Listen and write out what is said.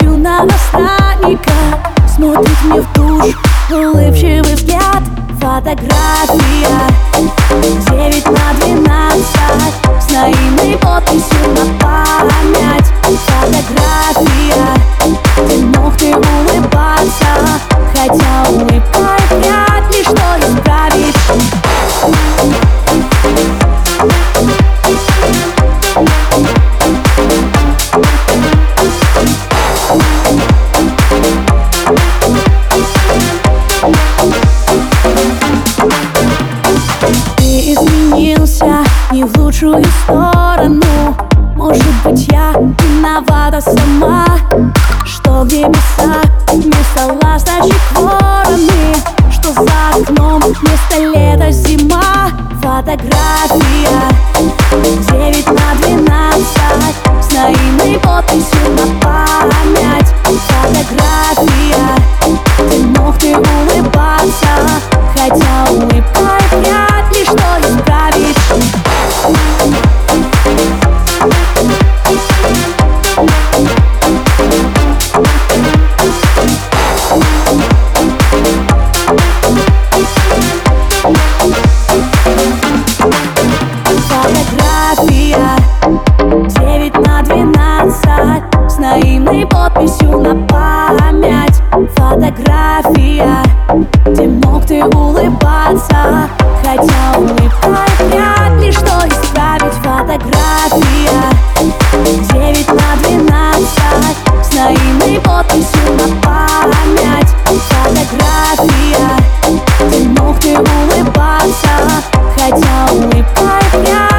смотрю на наставника Смотрит мне в душ улыбчивый взгляд Фотография. Лучшую сторону. Может быть я виновата сама Что в небесах вместо ласточек вороны Что за окном вместо лета зима Фотография Хотя улыбкой вряд ли что исправить Фотография 9 на 12 С наивной подписью на память. Фотография Где мог ты улыбаться. Хотя улыбкой